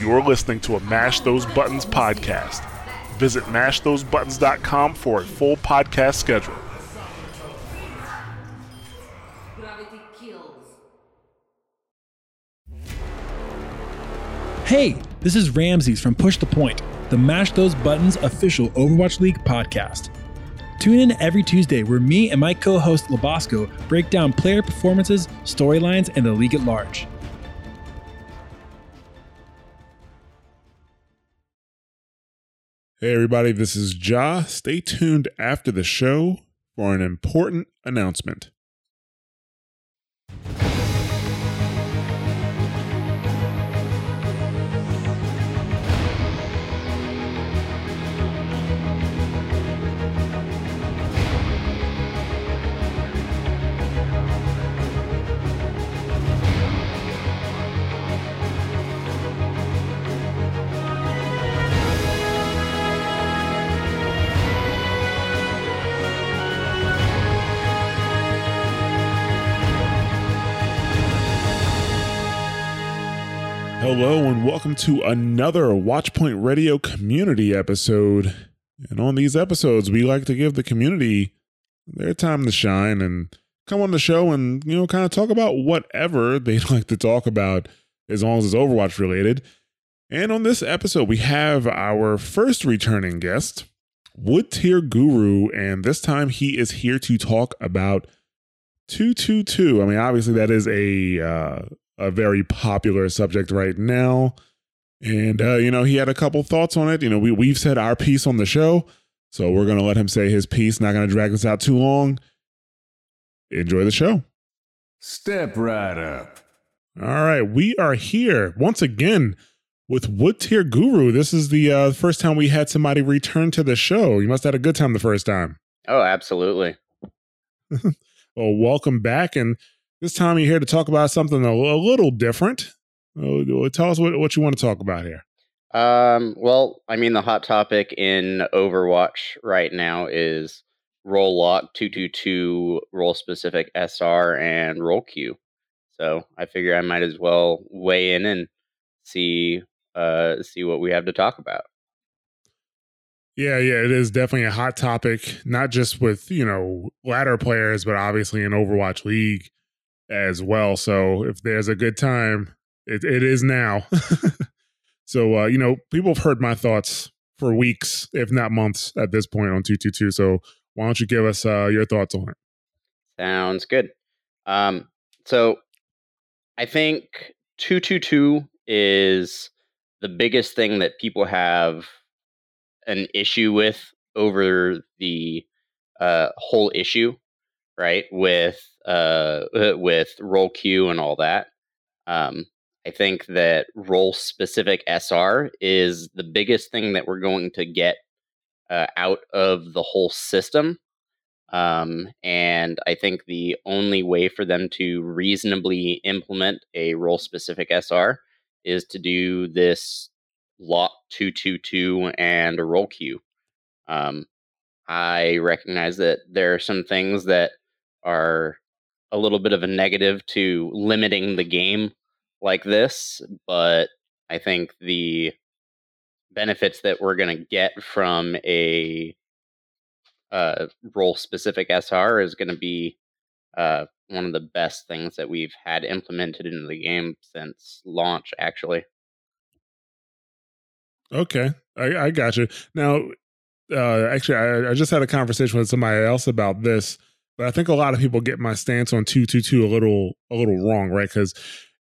You're listening to a Mash Those Buttons podcast. Visit mashthosebuttons.com for a full podcast schedule. Hey, this is Ramses from Push the Point, the Mash Those Buttons official Overwatch League podcast. Tune in every Tuesday where me and my co host Labasco break down player performances, storylines, and the league at large. Hey, everybody, this is Ja. Stay tuned after the show for an important announcement. Hello, and welcome to another Watchpoint Radio community episode. And on these episodes, we like to give the community their time to shine and come on the show and, you know, kind of talk about whatever they'd like to talk about as long as it's Overwatch related. And on this episode, we have our first returning guest, Wood Tier Guru, and this time he is here to talk about 222. I mean, obviously, that is a uh, a very popular subject right now. And, uh, you know, he had a couple thoughts on it. You know, we, we've said our piece on the show. So we're going to let him say his piece. Not going to drag this out too long. Enjoy the show. Step right up. All right. We are here once again with Wood Tier Guru. This is the uh, first time we had somebody return to the show. You must have had a good time the first time. Oh, absolutely. Well, welcome back. And this time you're here to talk about something a, a little different. Uh, tell us what, what you want to talk about here. Um, well, I mean, the hot topic in Overwatch right now is role lock 222, role specific SR, and role queue. So I figure I might as well weigh in and see uh see what we have to talk about. Yeah, yeah, it is definitely a hot topic, not just with, you know, ladder players, but obviously in Overwatch League as well. So if there's a good time, it, it is now. so, uh, you know, people have heard my thoughts for weeks, if not months at this point on 222. So why don't you give us uh, your thoughts on it? Sounds good. Um, so I think 222 is the biggest thing that people have an issue with over the uh, whole issue, right? With uh, with role queue and all that. Um, I think that role specific SR is the biggest thing that we're going to get uh, out of the whole system. Um, and I think the only way for them to reasonably implement a role specific SR is to do this lot 222 and a role queue. Um, I recognize that there are some things that are a little bit of a negative to limiting the game like this, but I think the benefits that we're going to get from a uh, role specific SR is going to be uh, one of the best things that we've had implemented into the game since launch, actually. Okay, I, I got you. Now, uh, actually, I, I just had a conversation with somebody else about this, but I think a lot of people get my stance on two two two a little a little wrong, right? Because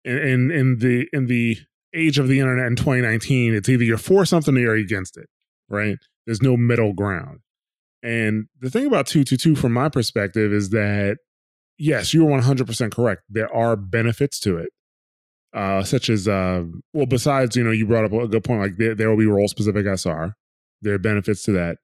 in, in in the in the age of the internet in 2019, it's either you're for something or you're against it, right? There's no middle ground. And the thing about 222 from my perspective is that yes, you're 100% correct. There are benefits to it. Uh, such as uh, well, besides you know, you brought up a good point. Like there, there will be role specific SR. There are benefits to that.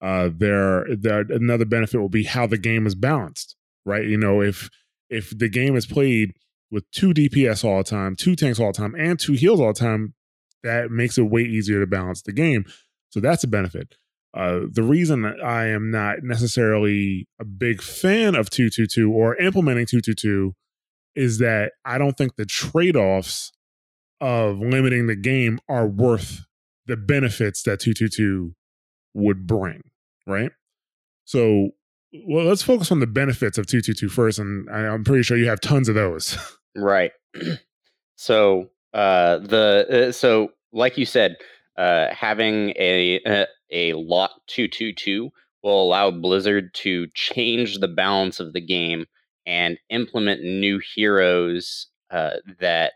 Uh, there, another benefit will be how the game is balanced. Right, you know, if if the game is played with two DPS all the time, two tanks all the time, and two heals all the time, that makes it way easier to balance the game. So that's a benefit. Uh, the reason I am not necessarily a big fan of 222 or implementing 222 is that I don't think the trade offs of limiting the game are worth the benefits that 222 would bring, right? So, well, let's focus on the benefits of 222 first, and I, I'm pretty sure you have tons of those. Right. so uh, the uh, so like you said, uh, having a a, a lot two two two will allow Blizzard to change the balance of the game and implement new heroes uh, that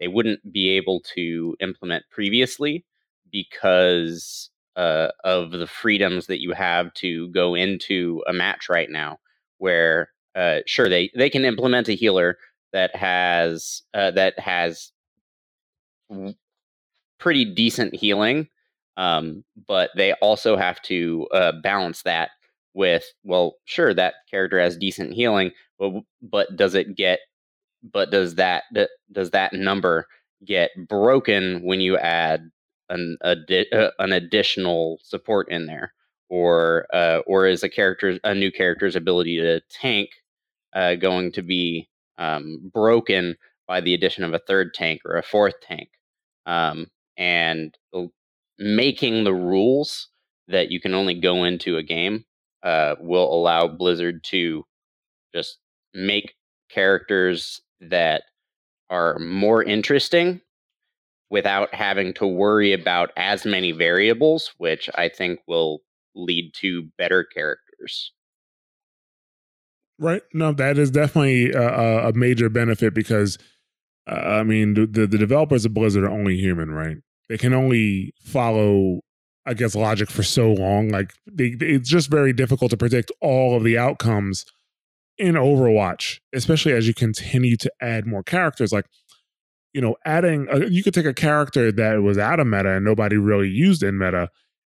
they wouldn't be able to implement previously because uh, of the freedoms that you have to go into a match right now. Where uh, sure they they can implement a healer that has uh, that has pretty decent healing, um, but they also have to uh, balance that with well, sure that character has decent healing, but but does it get but does that does that number get broken when you add an addi- uh, an additional support in there, or uh, or is a character a new character's ability to tank uh, going to be um, broken by the addition of a third tank or a fourth tank, um, and making the rules that you can only go into a game uh, will allow Blizzard to just make characters that are more interesting without having to worry about as many variables, which I think will lead to better characters. Right. No, that is definitely a, a major benefit because, uh, I mean, the, the, developers of Blizzard are only human, right? They can only follow, I guess, logic for so long. Like, they, it's just very difficult to predict all of the outcomes in Overwatch, especially as you continue to add more characters. Like, you know, adding, a, you could take a character that was out of meta and nobody really used in meta,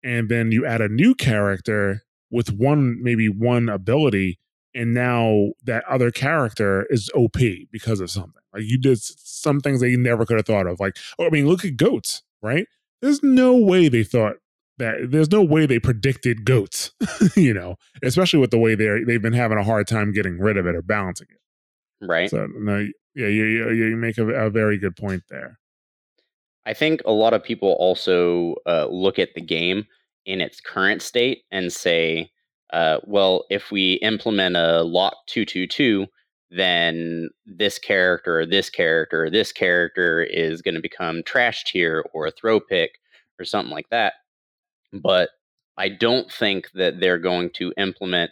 and then you add a new character with one, maybe one ability and now that other character is OP because of something. Like you did some things that you never could have thought of. Like, oh, I mean, look at goats, right? There's no way they thought that. There's no way they predicted goats, you know, especially with the way they they've been having a hard time getting rid of it or balancing it. Right. So no, yeah, you you, make a, a very good point there. I think a lot of people also uh, look at the game in its current state and say, uh, well, if we implement a lock 222, then this character this character this character is going to become trash tier or a throw pick or something like that. But I don't think that they're going to implement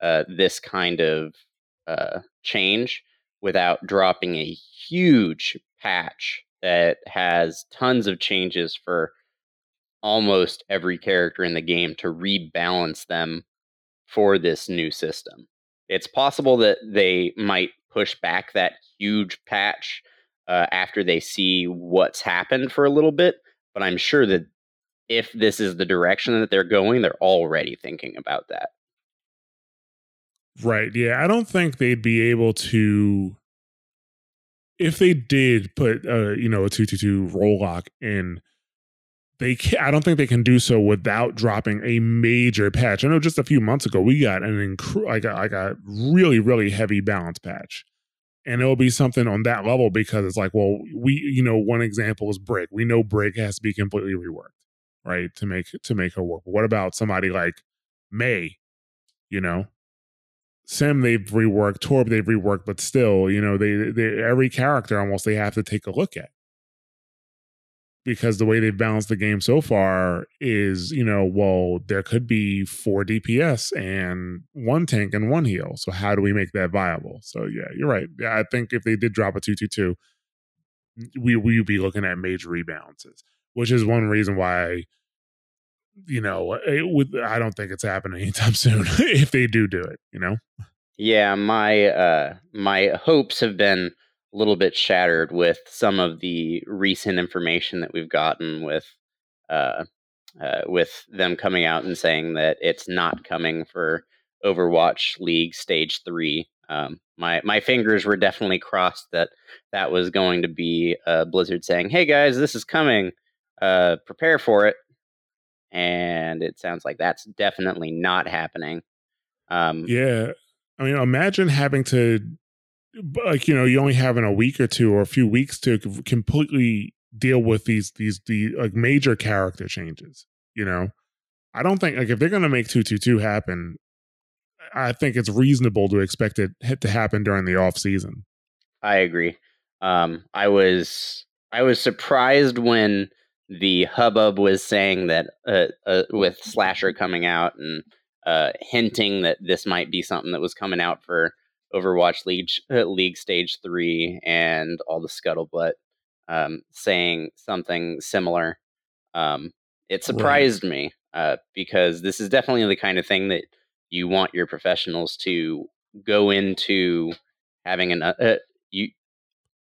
uh, this kind of uh, change without dropping a huge patch that has tons of changes for almost every character in the game to rebalance them for this new system. It's possible that they might push back that huge patch uh, after they see what's happened for a little bit, but I'm sure that if this is the direction that they're going, they're already thinking about that. Right. Yeah. I don't think they'd be able to. If they did put, uh, you know, a 222 role lock in, they can, I don't think they can do so without dropping a major patch. I know just a few months ago we got an inc- like a, like a really really heavy balance patch, and it'll be something on that level because it's like, well, we you know one example is Brig. We know Brig has to be completely reworked, right, to make to make her work. What about somebody like Mei, You know, Sym they've reworked, Torb they've reworked, but still, you know, they they every character almost they have to take a look at because the way they've balanced the game so far is, you know, well, there could be four DPS and one tank and one heal. So how do we make that viable? So yeah, you're right. Yeah, I think if they did drop a two two two, we we would be looking at major rebalances, which is one reason why. You know, it would, I don't think it's happening anytime soon if they do do it. You know. Yeah, my uh my hopes have been a little bit shattered with some of the recent information that we've gotten with uh, uh, with them coming out and saying that it's not coming for Overwatch League Stage Three. Um, my my fingers were definitely crossed that that was going to be uh, Blizzard saying, "Hey guys, this is coming. Uh, prepare for it." And it sounds like that's definitely not happening. Um, yeah, I mean, imagine having to like you know you only having a week or two or a few weeks to completely deal with these these the like major character changes. You know, I don't think like if they're gonna make two two two happen, I think it's reasonable to expect it to happen during the off season. I agree. Um, I was I was surprised when the hubbub was saying that uh, uh, with Slasher coming out and uh, hinting that this might be something that was coming out for Overwatch League uh, League Stage Three and all the scuttlebutt um, saying something similar. Um, it surprised right. me uh, because this is definitely the kind of thing that you want your professionals to go into having an uh, you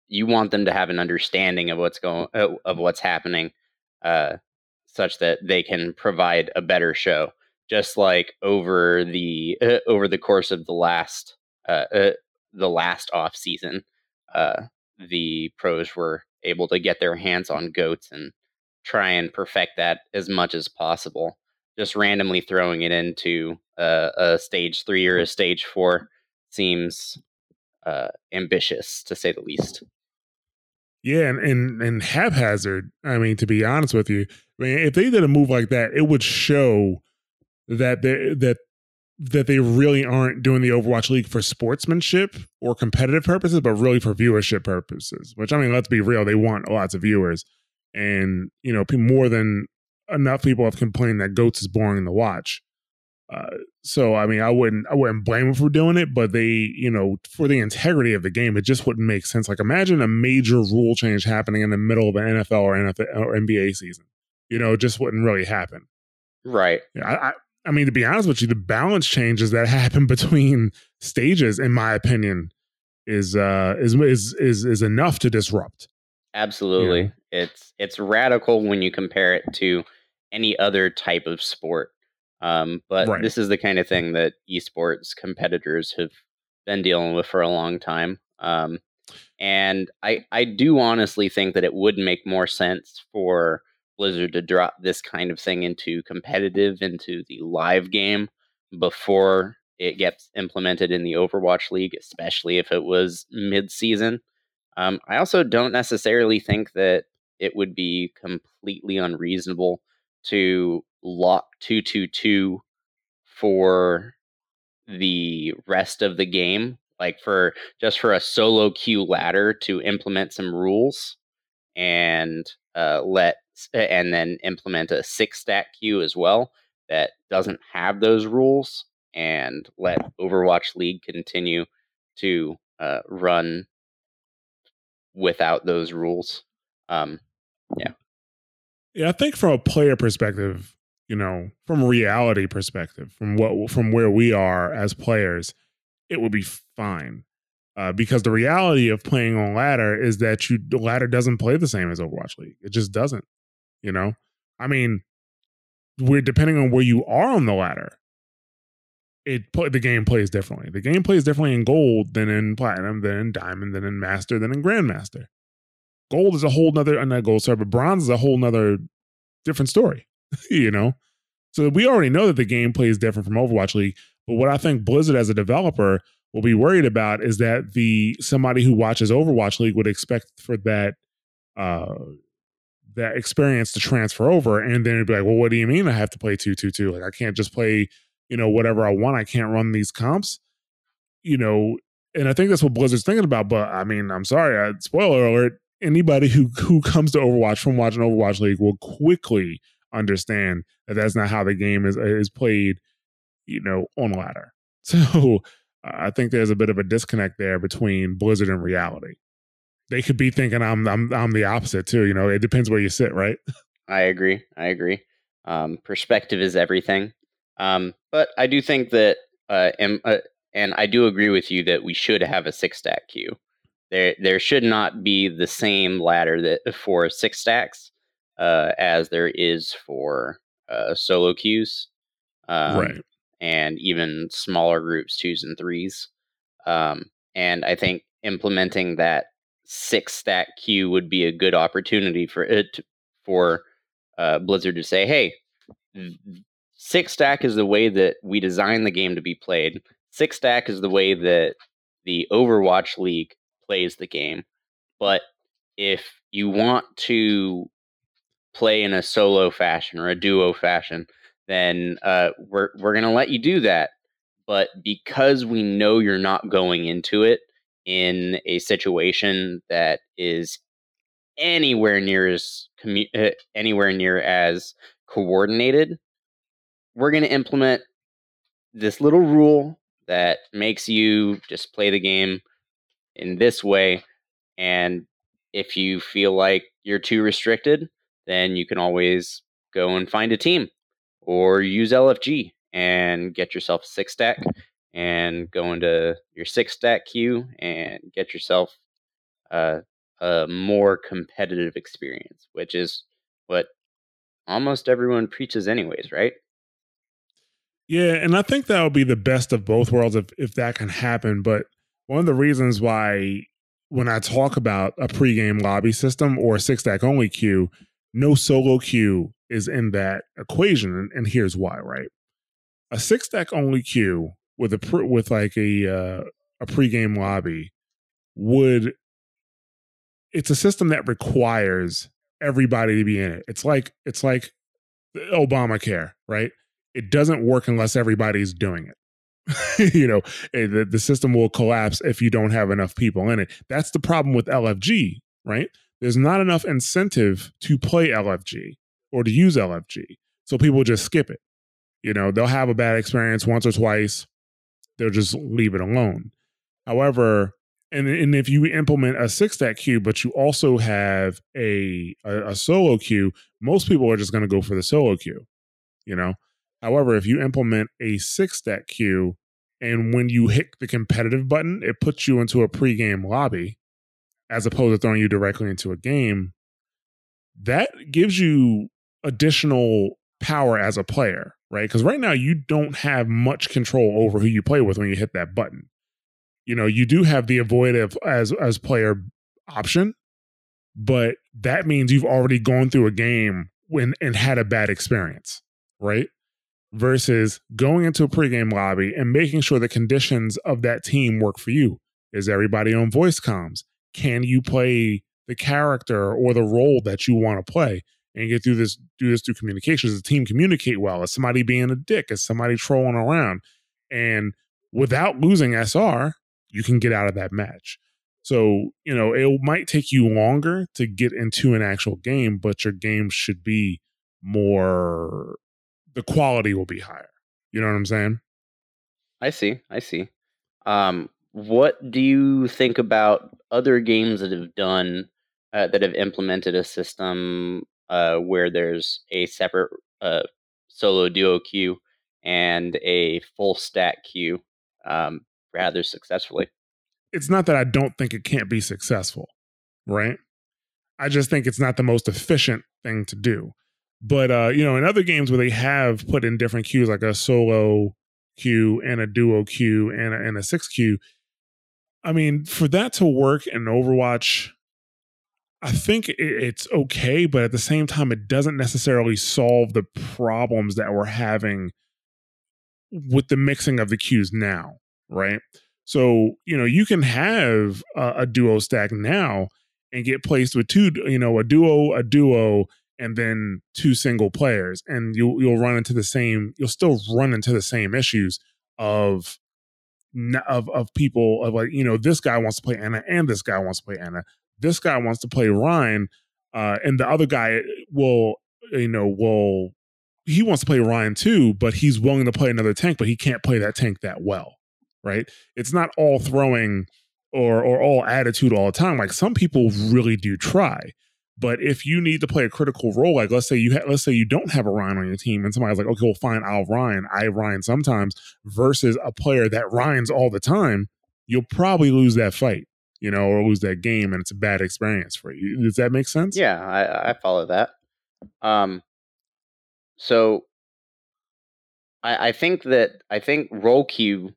you want them to have an understanding of what's going uh, of what's happening uh, such that they can provide a better show just like over the uh, over the course of the last uh, uh, the last off season uh, the pros were able to get their hands on goats and try and perfect that as much as possible just randomly throwing it into uh, a stage three or a stage four seems uh, ambitious to say the least. Yeah, and, and and haphazard. I mean, to be honest with you, I mean, if they did a move like that, it would show that they that that they really aren't doing the Overwatch League for sportsmanship or competitive purposes, but really for viewership purposes. Which I mean, let's be real, they want lots of viewers, and you know, more than enough people have complained that Goats is boring to watch. Uh, so I mean, I wouldn't I wouldn't blame them for doing it, but they, you know, for the integrity of the game, it just wouldn't make sense. Like, imagine a major rule change happening in the middle of an NFL or NFL or NBA season. You know, it just wouldn't really happen. Right. I, I, I mean, to be honest with you, the balance changes that happen between stages, in my opinion, is uh is is is is enough to disrupt. Absolutely, it's it's radical when you compare it to any other type of sport. Um, but right. this is the kind of thing that esports competitors have been dealing with for a long time. Um, and I I do honestly think that it would make more sense for Blizzard to drop this kind of thing into competitive into the live game before it gets implemented in the Overwatch League, especially if it was mid season. Um, I also don't necessarily think that it would be completely unreasonable to lock 222 for the rest of the game like for just for a solo queue ladder to implement some rules and uh, let and then implement a six stack queue as well that doesn't have those rules and let Overwatch League continue to uh, run without those rules. Um, yeah. Yeah, I think from a player perspective, you know, from a reality perspective, from what from where we are as players, it would be fine. Uh, because the reality of playing on ladder is that you the ladder doesn't play the same as Overwatch League. It just doesn't. You know, I mean, we're depending on where you are on the ladder. It the game plays differently. The game plays differently in gold than in platinum, than in diamond, than in master, than in grandmaster. Gold is a whole nother, uh, not gold, sorry, but bronze is a whole nother different story, you know? So we already know that the gameplay is different from Overwatch League. But what I think Blizzard as a developer will be worried about is that the somebody who watches Overwatch League would expect for that uh that experience to transfer over and then it'd be like, well, what do you mean I have to play two two two? Like I can't just play, you know, whatever I want. I can't run these comps. You know, and I think that's what Blizzard's thinking about. But I mean, I'm sorry, I, spoiler alert, anybody who who comes to Overwatch from watching Overwatch League will quickly understand that that's not how the game is is played, you know, on ladder. So I think there's a bit of a disconnect there between Blizzard and reality. They could be thinking I'm I'm I'm the opposite too. You know, it depends where you sit, right? I agree. I agree. Um, perspective is everything. Um, but I do think that, uh, and, uh, and I do agree with you that we should have a six stack queue there there should not be the same ladder that for six stacks uh, as there is for uh, solo queues, um, right? And even smaller groups, twos and threes. Um, and I think implementing that six stack queue would be a good opportunity for it for uh, Blizzard to say, "Hey, six stack is the way that we design the game to be played. Six stack is the way that the Overwatch League plays the game. But if you want to play in a solo fashion or a duo fashion, then uh, we're we're gonna let you do that. But because we know you're not going into it in a situation that is anywhere near as commu- uh, anywhere near as coordinated, we're to implement this little rule that makes you just play the game in this way. And if you feel like you're too restricted, then you can always go and find a team or use LFG and get yourself a six stack and go into your six stack queue and get yourself a, a more competitive experience, which is what almost everyone preaches, anyways, right? Yeah, and I think that would be the best of both worlds if if that can happen. But one of the reasons why when I talk about a pregame lobby system or a six stack only queue, no solo queue is in that equation, and, here's why. Right, a six stack only queue with a pre, with like a uh, a pregame lobby would it's a system that requires everybody to be in it. It's like it's like Obamacare, right? It doesn't work unless everybody's doing it. you know, eh, the, the system will collapse if you don't have enough people in it. That's the problem with LFG, right? There's not enough incentive to play LFG or to use LFG. So people just skip it. You know, they'll have a bad experience once or twice. They'll just leave it alone. However, and and if you implement a six stack queue, but you also have a, a, a solo queue, most people are just going to go for the solo queue. You know, however, if you implement a six stack queue, and when you hit the competitive button, it puts you into a pregame lobby, as opposed to throwing you directly into a game. That gives you additional power as a player, right? Because right now you don't have much control over who you play with when you hit that button you know you do have the avoidance as as player option but that means you've already gone through a game when and had a bad experience right versus going into a pregame lobby and making sure the conditions of that team work for you. Is everybody on voice comms? Can you play the character or the role that you want to play and get through this do this through communications? The team communicate well? Is somebody being a dick? Is somebody trolling around? And without losing sr you can get out of that match. So, you know, it might take you longer to get into an actual game, but your game should be more, the quality will be higher. You know what I'm saying? I see. I see. Um, what do you think about other games that have done, uh, that have implemented a system uh, where there's a separate uh, solo duo queue and a full stack queue? Um, rather successfully. It's not that I don't think it can't be successful, right? I just think it's not the most efficient thing to do. But uh, you know, in other games where they have put in different queues, like a solo queue and a duo queue and a, and a six queue, I mean, for that to work in Overwatch, I think it's okay, but at the same time, it doesn't necessarily solve the problems that we're having with the mixing of the queues now right? So, you know, you can have a, a duo stack now and get placed with two, you know, a duo, a duo, and then two single players, and you'll you'll run into the same. You'll still run into the same issues of of of people of like you know this guy wants to play Ana and this guy wants to play Ana This guy wants to play Rein uh, and the other guy will you know will he wants to play Rein too, but he's willing to play another tank, but he can't play that tank that well right? It's not all throwing or or all attitude all the time. Like some people really do try. But if you need to play a critical role, like let's say you ha- let's say you don't have a Rein on your team, and somebody's like, okay, well, fine, I'll Rein. I Rein sometimes, versus a player that Reins all the time, you'll probably lose that fight, you know, or lose that game, and it's a bad experience for you. Does that make sense? Yeah, I, I follow that. Um, so I, I think that I think role queue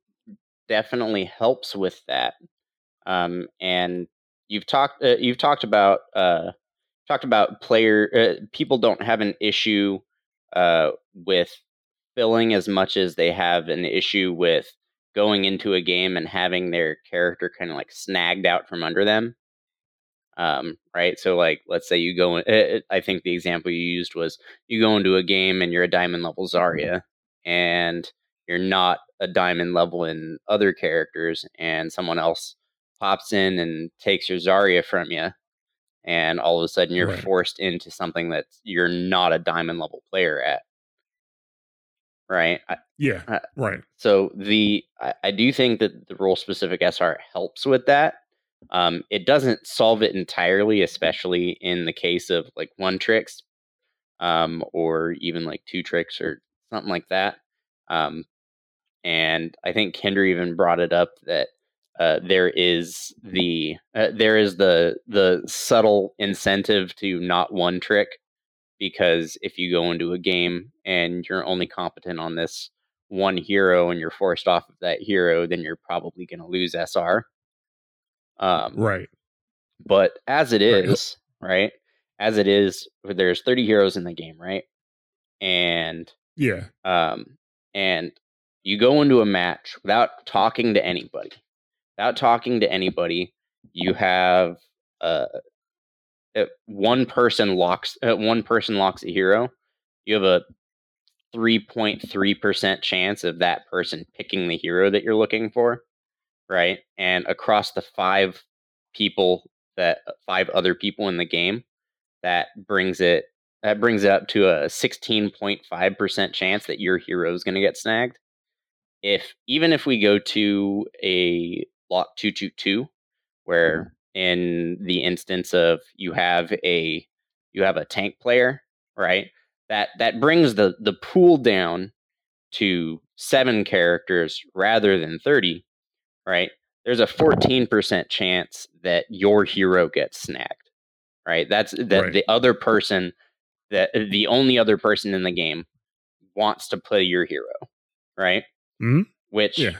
definitely helps with that. Um, and you've talked uh, you've talked about uh, talked about player uh, people don't have an issue uh, with filling as much as they have an issue with going into a game and having their character kind of like snagged out from under them. Um, right. So, like, let's say you go. In, uh, I think the example you used was you go into a game and you're a diamond level Zarya, and you're not a diamond level in other characters, and someone else pops in and takes your Zarya from you, and all of a sudden you're Right. forced into something that you're not a diamond level player at. Right. I, Yeah, Uh, right. so the I, I do think that the role specific SR helps with that. Um, it doesn't solve it entirely, especially in the case of like one tricks, um, or even like two tricks or something like that. Um, and I think Kendra even brought it up that uh, there is the uh, there is the the subtle incentive to not one trick because if you go into a game and you're only competent on this one hero and you're forced off of that hero, then you're probably going to lose SR. Um, Right. but as it is, Right. right? As it is, there's 30 heroes in the game, right? And Yeah. um, and you go into a match without talking to anybody. Without talking to anybody, you have uh, uh, one person locks uh, one person locks a hero. You have a 3.3% chance of that person picking the hero that you're looking for, right? And across the five people that five other people in the game, that brings it that brings it up to a 16.5% chance that your hero is going to get snagged. If even if we go to a lock 222 where in the instance of you have a you have a tank player, right? That that brings the the pool down to 7 characters rather than 30, right? There's a 14% chance that your hero gets snagged. Right? That's that Right. the other person that the only other person in the game wants to play your hero, right? Mhm. Which Yeah.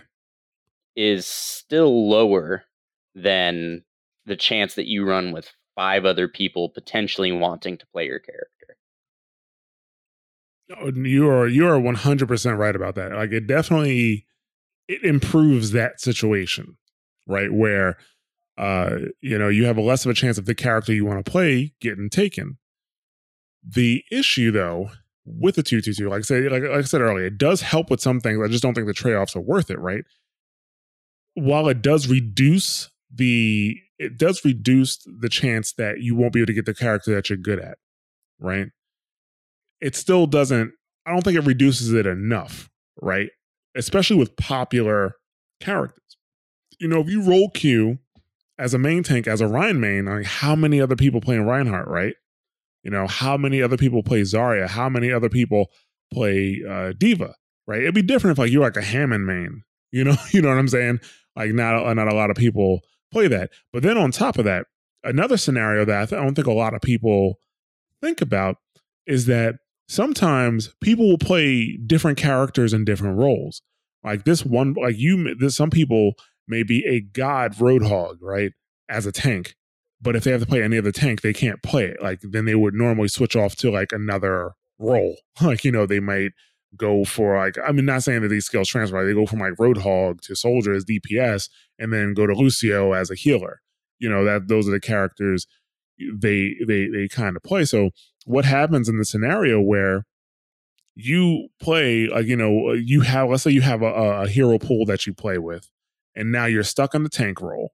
Is still lower than the chance that you run with five other people potentially wanting to play your character. You are you are one hundred percent right about that. Like it definitely it improves that situation, right? Where uh you know you have a less of a chance of the character you want to play getting taken. The issue though with the two two two, like I said, like, like I said earlier, it does help with some things. I just don't think the trade offs are worth it, right? While it does reduce the it does reduce the chance that you won't be able to get the character that you're good at, right? it still doesn't i don't think it reduces it enough right? Especially with popular characters. You know if you role q as a main tank as a Rein main like how many other people playing reinhardt right? You know how many other people play zarya? How many other people play uh D.Va right? It'd be different if like you're like a hammond main you know you know what i'm saying like not not a lot of people play that but then on top of that another scenario that I, don't think a lot of people think about is that sometimes people will play different characters in different roles. Like this one, like you, this, some people may be a god roadhog, right, as a tank. But if they have to play any other tank, they can't play it. Like then they would normally switch off to like another role. Like you know, they might go for like I mean, not saying that these skills transfer. They go from like roadhog to soldier as DPS, and then go to Lucio as a healer. You know that those are the characters they they they kind of play. So what happens in the scenario where you play like you know you have let's say you have a, a hero pool that you play with and now you're stuck on the tank role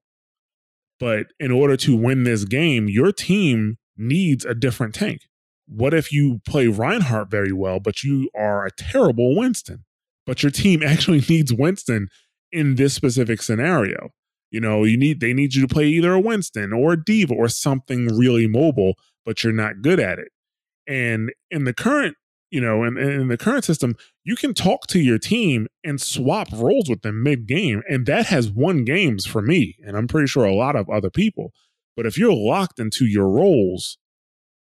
but in order to win this game your team needs a different tank what if you play reinhardt very well but you are a terrible winston but your team actually needs winston in this specific scenario you know you need they need you to play either a winston or a D.Va or something really mobile but you're not good at it and in the current, you know, in, in the current system, you can talk to your team and swap roles with them mid game. And that has won games for me. And I'm pretty sure a lot of other people. But if you're locked into your roles,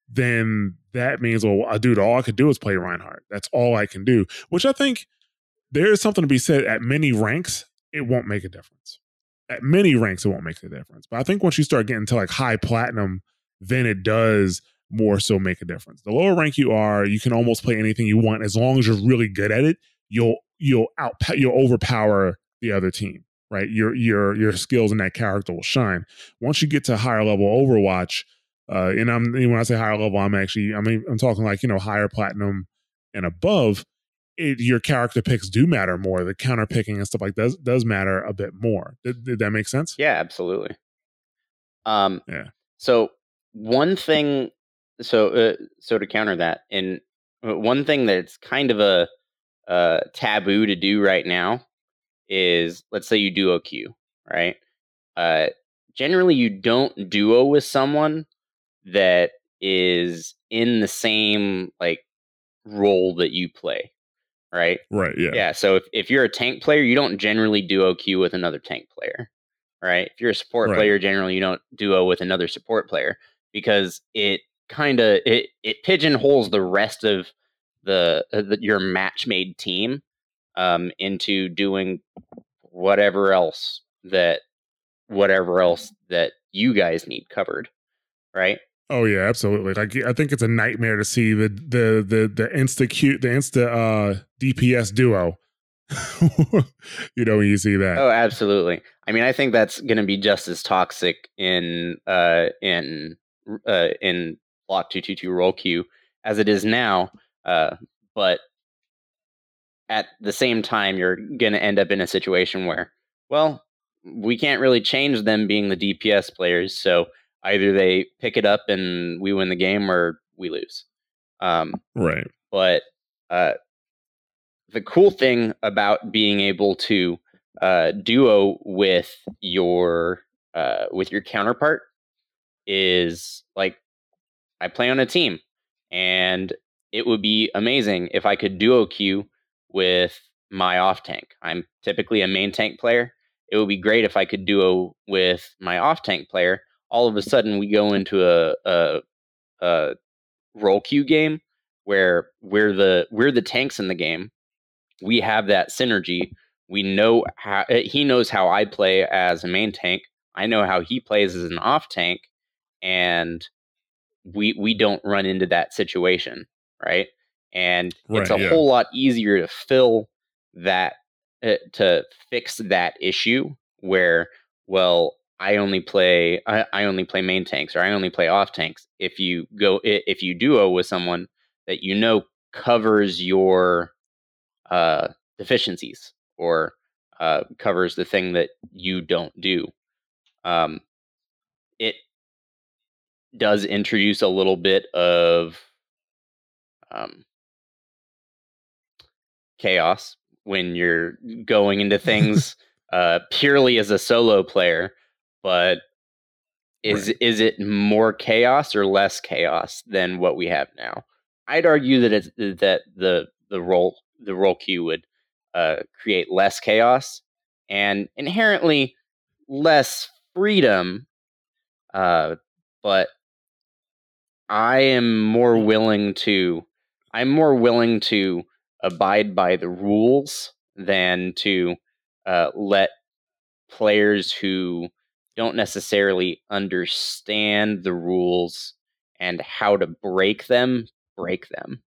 then that means, well, uh, dude, all I could do is play Reinhardt. That's all I can do, which I think there is something to be said at many ranks, it won't make a difference. At many ranks, it won't make a difference. But I think once you start getting to like high platinum, then it does more so make a difference. The lower rank you are, you can almost play anything you want as long as you're really good at it. You'll you'll out you'll overpower the other team, right? Your your your skills in that character will shine. Once you get to higher level Overwatch, uh, and I'm when I say higher level, I'm actually I mean I'm talking like you know higher platinum and above. It, your character picks do matter more. The counter picking and stuff like that does, does matter a bit more. Did, did that make sense? Yeah, absolutely. Um, Yeah. So one thing, so uh, so to counter that, and uh, one thing that's kind of a uh, taboo to do right now is, let's say you duo queue, right? Uh, generally, you don't duo with someone that is in the same like role that you play, right? Right. Yeah. Yeah. So if, if you're a tank player, you don't generally duo queue with another tank player, right? If you're a support Right. player, generally you don't duo with another support player because it kind of it it pigeonholes the rest of the, uh, the your match made team um, into doing whatever else that whatever else that you guys need covered, right? Oh yeah, absolutely. Like I think it's a nightmare to see the the the the insta cute the insta uh DPS duo. you know when you see that. Oh, absolutely. I mean, I think that's going to be just as toxic in uh, in uh, in block two two two role queue as it is now. Uh, but at the same time, you're going to end up in a situation where, well, we can't really change them being the DPS players. So either they pick it up and we win the game, or we lose. Um, Right. but uh, the cool thing about being able to uh, duo with your uh, with your counterpart is like I play on a team, and it would be amazing if I could duo queue with my off tank. I'm typically a main tank player. It would be great if I could duo with my off tank player. All of a sudden, we go into a, a, a role queue game where we're the we're the tanks in the game. We have that synergy. We know how uh, he knows how I play as a main tank. I know how he plays as an off tank, and we we don't run into that situation, right? And it's a yeah. whole lot easier to fill that uh, to fix that issue where well I only play I, I only play main tanks or I only play off tanks. If you go if you duo with someone that you know covers your uh, deficiencies or uh, covers the thing that you don't do, um, it does introduce a little bit of um, chaos when you're going into things uh, purely as a solo player. But is Right. is it more chaos or less chaos than what we have now? I'd argue that it's that the the role the role queue would uh, create less chaos and inherently less freedom. Uh, but I am more willing to I'm more willing to abide by the rules than to uh, let players who don't necessarily understand the rules and how to break them break them.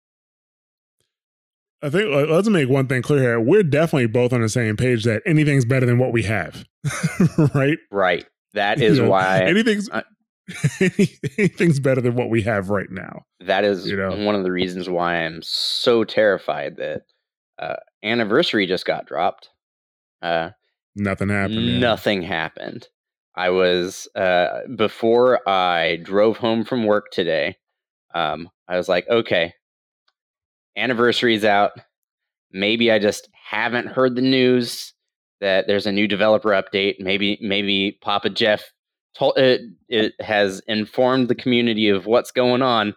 I think let's make one thing clear here. We're definitely both on the same page that anything's better than what we have. right? Right. That is You know, why anything's I- anything's better than what we have right now. that is you know. one of the reasons why I'm so terrified that uh, anniversary just got dropped. Uh, Nothing happened. yeah. Nothing happened. I was uh, before I drove home from work today. Um, I was like, okay, anniversary's out. Maybe I just haven't heard the news that there's a new developer update. Maybe maybe Papa Jeff told it, it has informed the community of what's going on.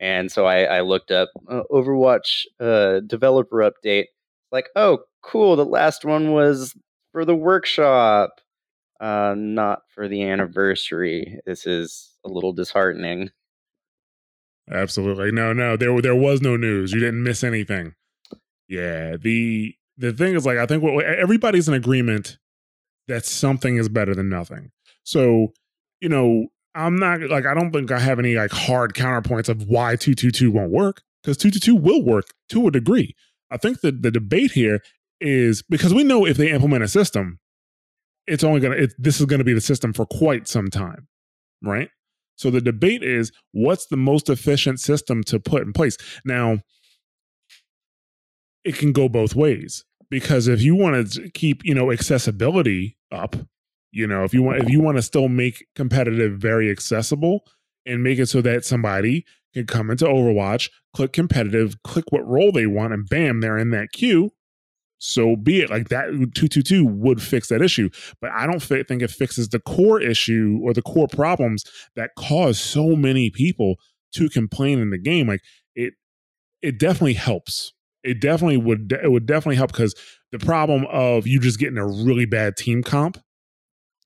And so I, I looked up uh, Overwatch uh, developer update. Like, oh, cool. The last one was for the workshop, uh, not for the anniversary. This is a little disheartening. Absolutely. No, no. There there was no news. You didn't miss anything. Yeah. The the thing is like I think what everybody's in agreement that something is better than nothing. So, you know, I'm not like I don't think I have any like hard counterpoints of why 222 won't work because 222 will work to a degree. I think that the debate here is because we know if they implement a system, it's only gonna this is gonna be the system for quite some time, right? So the debate is what's the most efficient system to put in place. Now, it can go both ways because if you want to keep you know accessibility up you know if you want if you want to still make competitive very accessible and make it so that somebody can come into overwatch click competitive click what role they want and bam they're in that queue so be it. Like that 222 would fix that issue. But i don't think it fixes the core issue or the core problems that cause so many people to complain in the game. Like it it definitely helps. It definitely would it would definitely help because the problem of you just getting a really bad team comp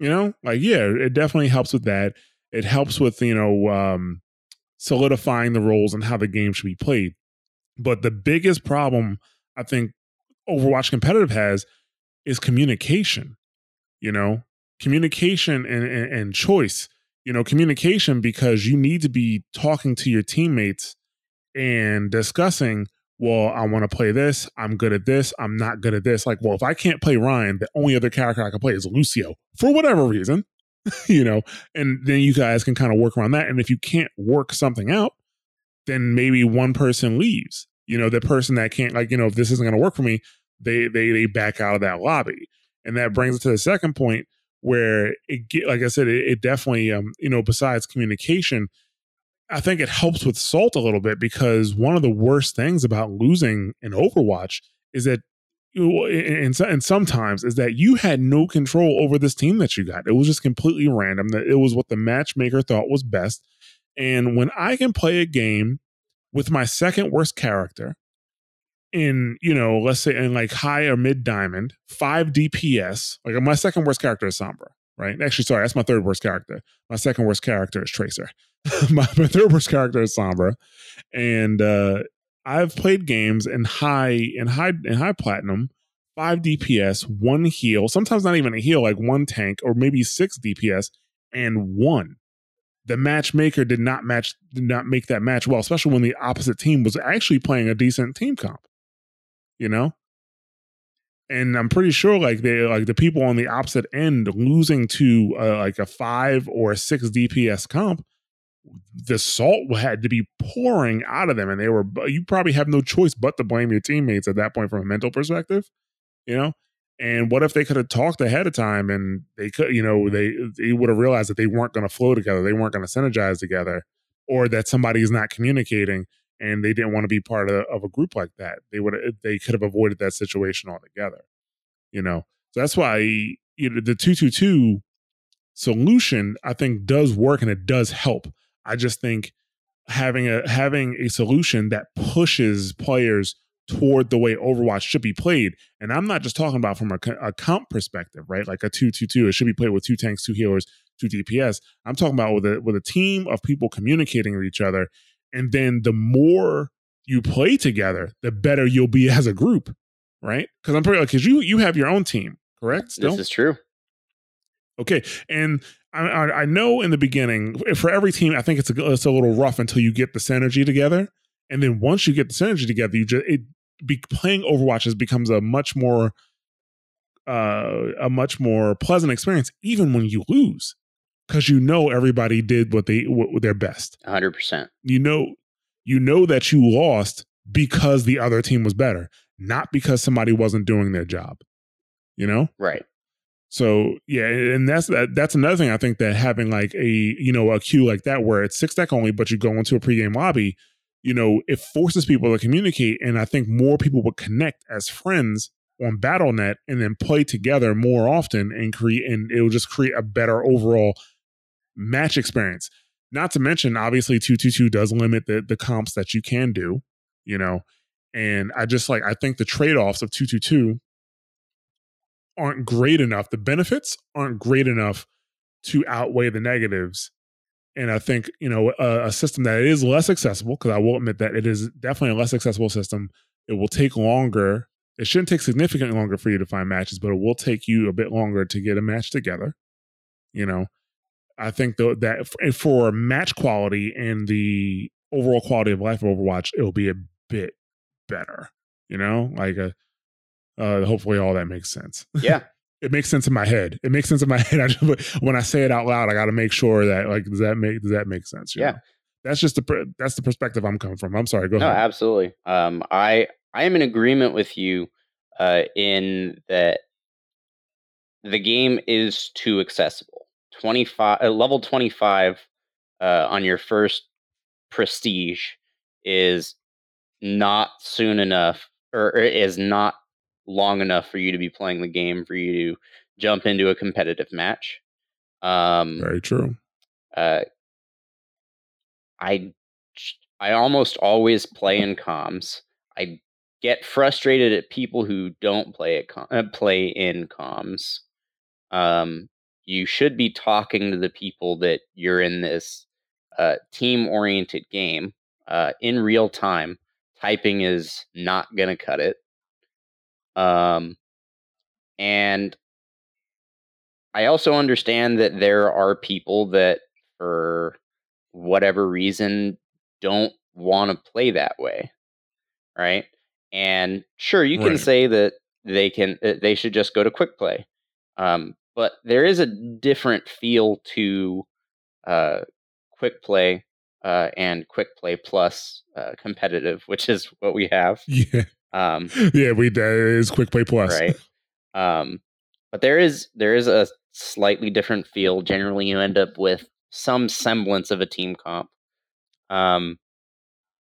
you know? Like yeah it definitely helps with that. It helps with you know um solidifying the roles and how the game should be played. But the biggest problem i think overwatch competitive has is communication you know communication and, and, and choice you know communication because you need to be talking to your teammates and discussing well, I want to play this. I'm good at this. I'm not good at this. Like, well, if I can't play Rein, the only other character I can play is Lucio for whatever reason, you know, and then you guys can kind of work around that. And if you can't work something out, then maybe one person leaves. You know, the person that can't, like, you know, if this isn't going to work for me, they they they back out of that lobby. And that brings us to the second point where it get, like I said, it, it definitely, um, you know, besides communication, I think it helps with Salt a little bit because one of the worst things about losing in Overwatch is that and, and sometimes is that you had no control over this team that you got. It was just completely random. That it was what the matchmaker thought was best. And when I can play a game with my second worst character in, you know, let's say in like high or mid diamond, five DPS, like my second worst character is Sombra, right? Actually, sorry, that's my third worst character. My second worst character is Tracer. my, my third worst character is Sombra, and uh, I've played games in high in high in high platinum, five DPS, one heal, sometimes not even a heal, like one tank or maybe six DPS, and one. The matchmaker did not match did not make that match well, especially when the opposite team was actually playing a decent team comp. You know, and I'm pretty sure like they like the people on the opposite end losing to uh, like a five or a six DPS comp the salt had to be pouring out of them and they were you probably have no choice but to blame your teammates at that point from a mental perspective you know and what if they could have talked ahead of time and they could you know mm-hmm. they they would have realized that they weren't going to flow together they weren't going to synergize together or that somebody is not communicating and they didn't want to be part of, of a group like that. They would eh, they could have avoided that situation altogether you know? So that's why you know the 222 solution i think does work and it does help. I just think having a having a solution that pushes players toward the way Overwatch should be played. And I'm not just talking about from a, a comp perspective, right? Like a two two two. It should be played with two tanks, two healers, two DPS. I'm talking about with a with a team of people communicating with each other. And then the more you play together, the better you'll be as a group, right? Because I'm pretty because you you have your own team, correct? Still? This is true. Okay, and I, I, know in the beginning for every team, I think it's a, it's a little rough until you get the synergy together, and then once you get the synergy together, you just it be, playing Overwatch has becomes a much more uh, a much more pleasant experience, even when you lose, because you know everybody did what they what, their best. hundred percent. You know, you know that you lost because the other team was better, not because somebody wasn't doing their job. You know, right? So yeah, and that's that, that's another thing I think that having like a you know a queue like that where it's six deck only, but you go into a pregame lobby, you know, it forces people to communicate, and I think more people would connect as friends on BattleNet and then play together more often and create, and it will just create a better overall match experience. Not to mention, obviously, two two two does limit the the comps that you can do, you know, and I just like I think the trade offs of two two two aren't great enough. The benefits aren't great enough to outweigh the negatives. And I think, you know, a, a system that is less accessible, because I will admit that it is definitely a less accessible system. It will take longer. It shouldn't take significantly longer for you to find matches, but it will take you a bit longer to get a match together. You know, I think though that for match quality and the overall quality of life of Overwatch, it will be a bit better. You know, like a uh, hopefully, all that makes sense. yeah, it makes sense in my head. It makes sense in my head. I just, when I say it out loud, I got to make sure that like does that make does that make sense? Yeah. know? that's just the that's the perspective I'm coming from. I'm sorry. Go No, ahead. absolutely. Um, I I am in agreement with you uh, in that the game is too accessible. Twenty five uh, level twenty five uh, on your first prestige is not soon enough, or, or is not long enough for you to be playing the game for you to jump into a competitive match. Um, Very true. uh, I I almost always play in comms. I get frustrated at people who don't play at com- uh, play in comms. Um, you should be talking to the people that you're in this uh, team oriented game uh, in real time. Typing is not going to cut it. Um, and I also understand that there are people that, for whatever reason, don't want to play that way, right? And sure, you can Right. say that they can, they should just go to quick play, um, but there is a different feel to uh, quick play uh, and quick play plus uh, competitive, which is what we have. Yeah. Um, Yeah. We that is quick play plus. right um but there is there is a slightly different feel generally you end up with some semblance of a team comp um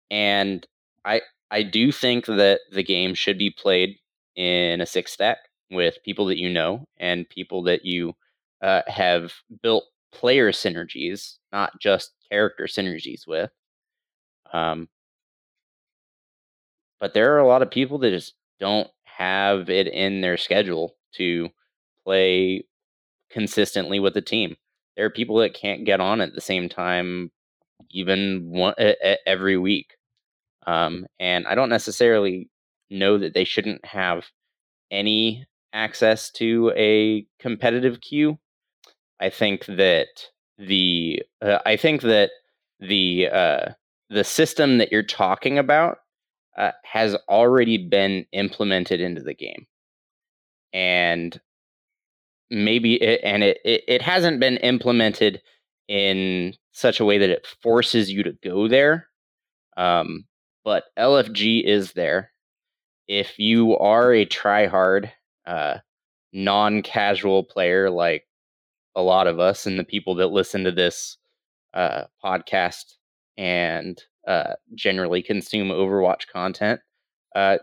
and i i do think that the game should be played in a six stack with people that you know and people that you uh, have built player synergies not just character synergies with um but there are a lot of people that just don't have it in their schedule to play consistently with the team. There are people that can't get on at the same time, even one, every week. Um, and I don't necessarily know that they shouldn't have any access to a competitive queue. I think that the uh, I think that the uh, the system that you're talking about uh, has already been implemented into the game, and maybe it, and it, it it hasn't been implemented in such a way that it forces you to go there. Um, but LFG is there. If you are a try-hard, uh, non-casual player like a lot of us and the people that listen to this uh, podcast and uh, generally consume Overwatch content, uh,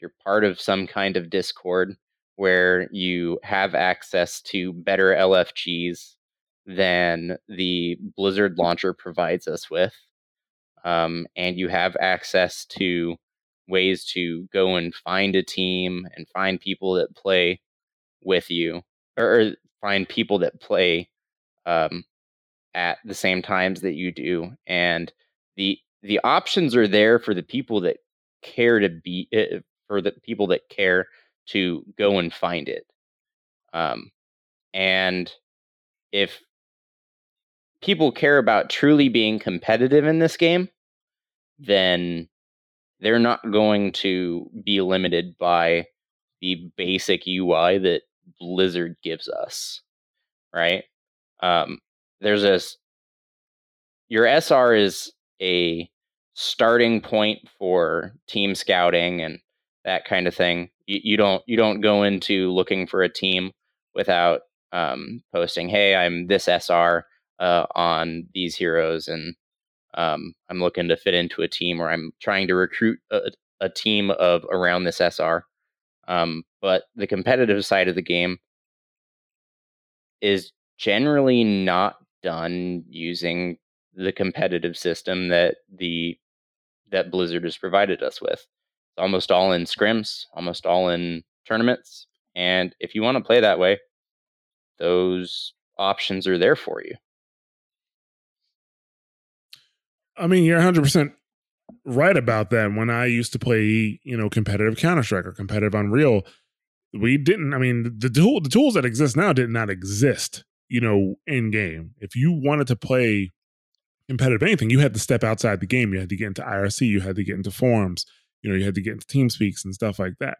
you're part of some kind of Discord where you have access to better LFGs than the Blizzard launcher provides us with. Um, and you have access to ways to go and find a team and find people that play with you or, or find people that play um, at the same times that you do and the the options are there for the people that care to be uh, for the people that care to go and find it um, and if people care about truly being competitive in this game then they're not going to be limited by the basic UI that Blizzard gives us, right? Um, there's this. Your SR is a starting point for team scouting and that kind of thing. You, you don't you don't go into looking for a team without um, posting, "Hey, I'm this SR uh, on these heroes," and um, I'm looking to fit into a team, or I'm trying to recruit a, a team of around this SR. Um, but the competitive side of the game is generally not done using the competitive system that the that Blizzard has provided us with. It's almost all in scrims, almost all in tournaments, and if you want to play that way, those options are there for you. I mean, you're 100 percent right about that. When I used to play, you know, competitive Counter Strike or competitive Unreal, we didn't. I mean, the tool, the tools that exist now did not exist, you know, in game. If you wanted to play competitive anything, you had to step outside the game. You had to get into IRC. You had to get into forums. You know, you had to get into team speaks and stuff like that.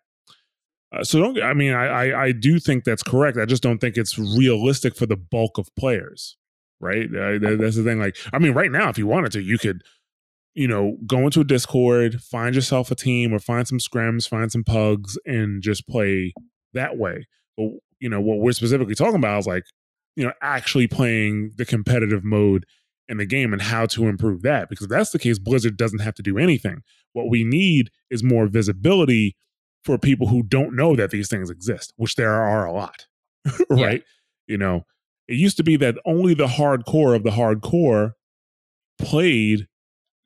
Uh, so don't. I mean, I, I I do think that's correct. I just don't think it's realistic for the bulk of players. Right. Uh, that- that's the thing. Like, I mean, right now, if you wanted to, you could, you know, go into a Discord, find yourself a team, or find some scrims, find some pugs, and just play that way. But you know, what we're specifically talking about is like, you know, actually playing the competitive mode in the game and how to improve that. Because if that's the case, Blizzard doesn't have to do anything. What we need is more visibility for people who don't know that these things exist, which there are a lot, right? You know, it used to be that only the hardcore of the hardcore played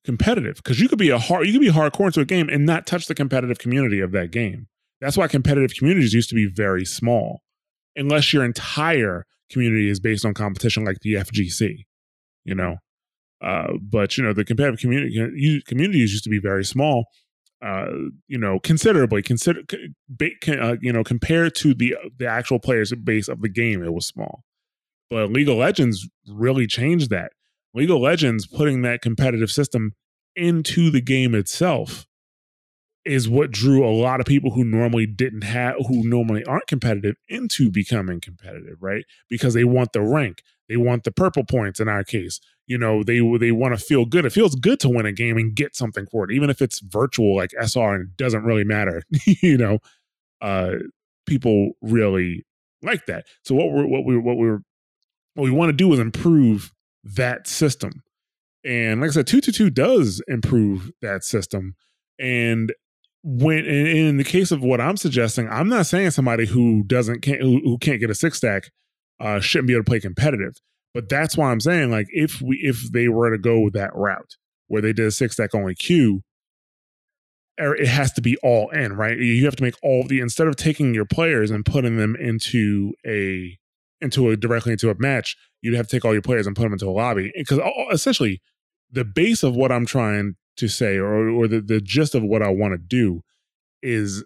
competitive because you could be a hard you could be hardcore into a game and not touch the competitive community of that game. That's why competitive communities used to be very small, unless your entire community is based on competition like the FGC, you know. Uh, but you know the competitive community communities used to be very small, uh, you know, considerably consider uh, you know compared to the the actual players base of the game, it was small. But League of Legends really changed that. League of Legends putting that competitive system into the game itself is what drew a lot of people who normally didn't have who normally aren't competitive into becoming competitive right because they want the rank they want the purple points in our case. You know they they want to feel good. It feels good to win a game and get something for it even if it's virtual like sr and it doesn't really matter you know? Uh people really like that. So what we're what we what we're what we want to do is improve that system. And like i said 222 does improve that system. And when in, in the case of what I'm suggesting, I'm not saying somebody who doesn't can't who, who can't get a six stack uh, shouldn't be able to play competitive. But that's why I'm saying like if we if they were to go with that route where they did a six stack only queue, er, it has to be all in, right? You have to make all the instead of taking your players and putting them into a into a directly into a match, you'd have to take all your players and put them into a lobby because essentially the base of what I'm trying to say or or the, the gist of what I want to do is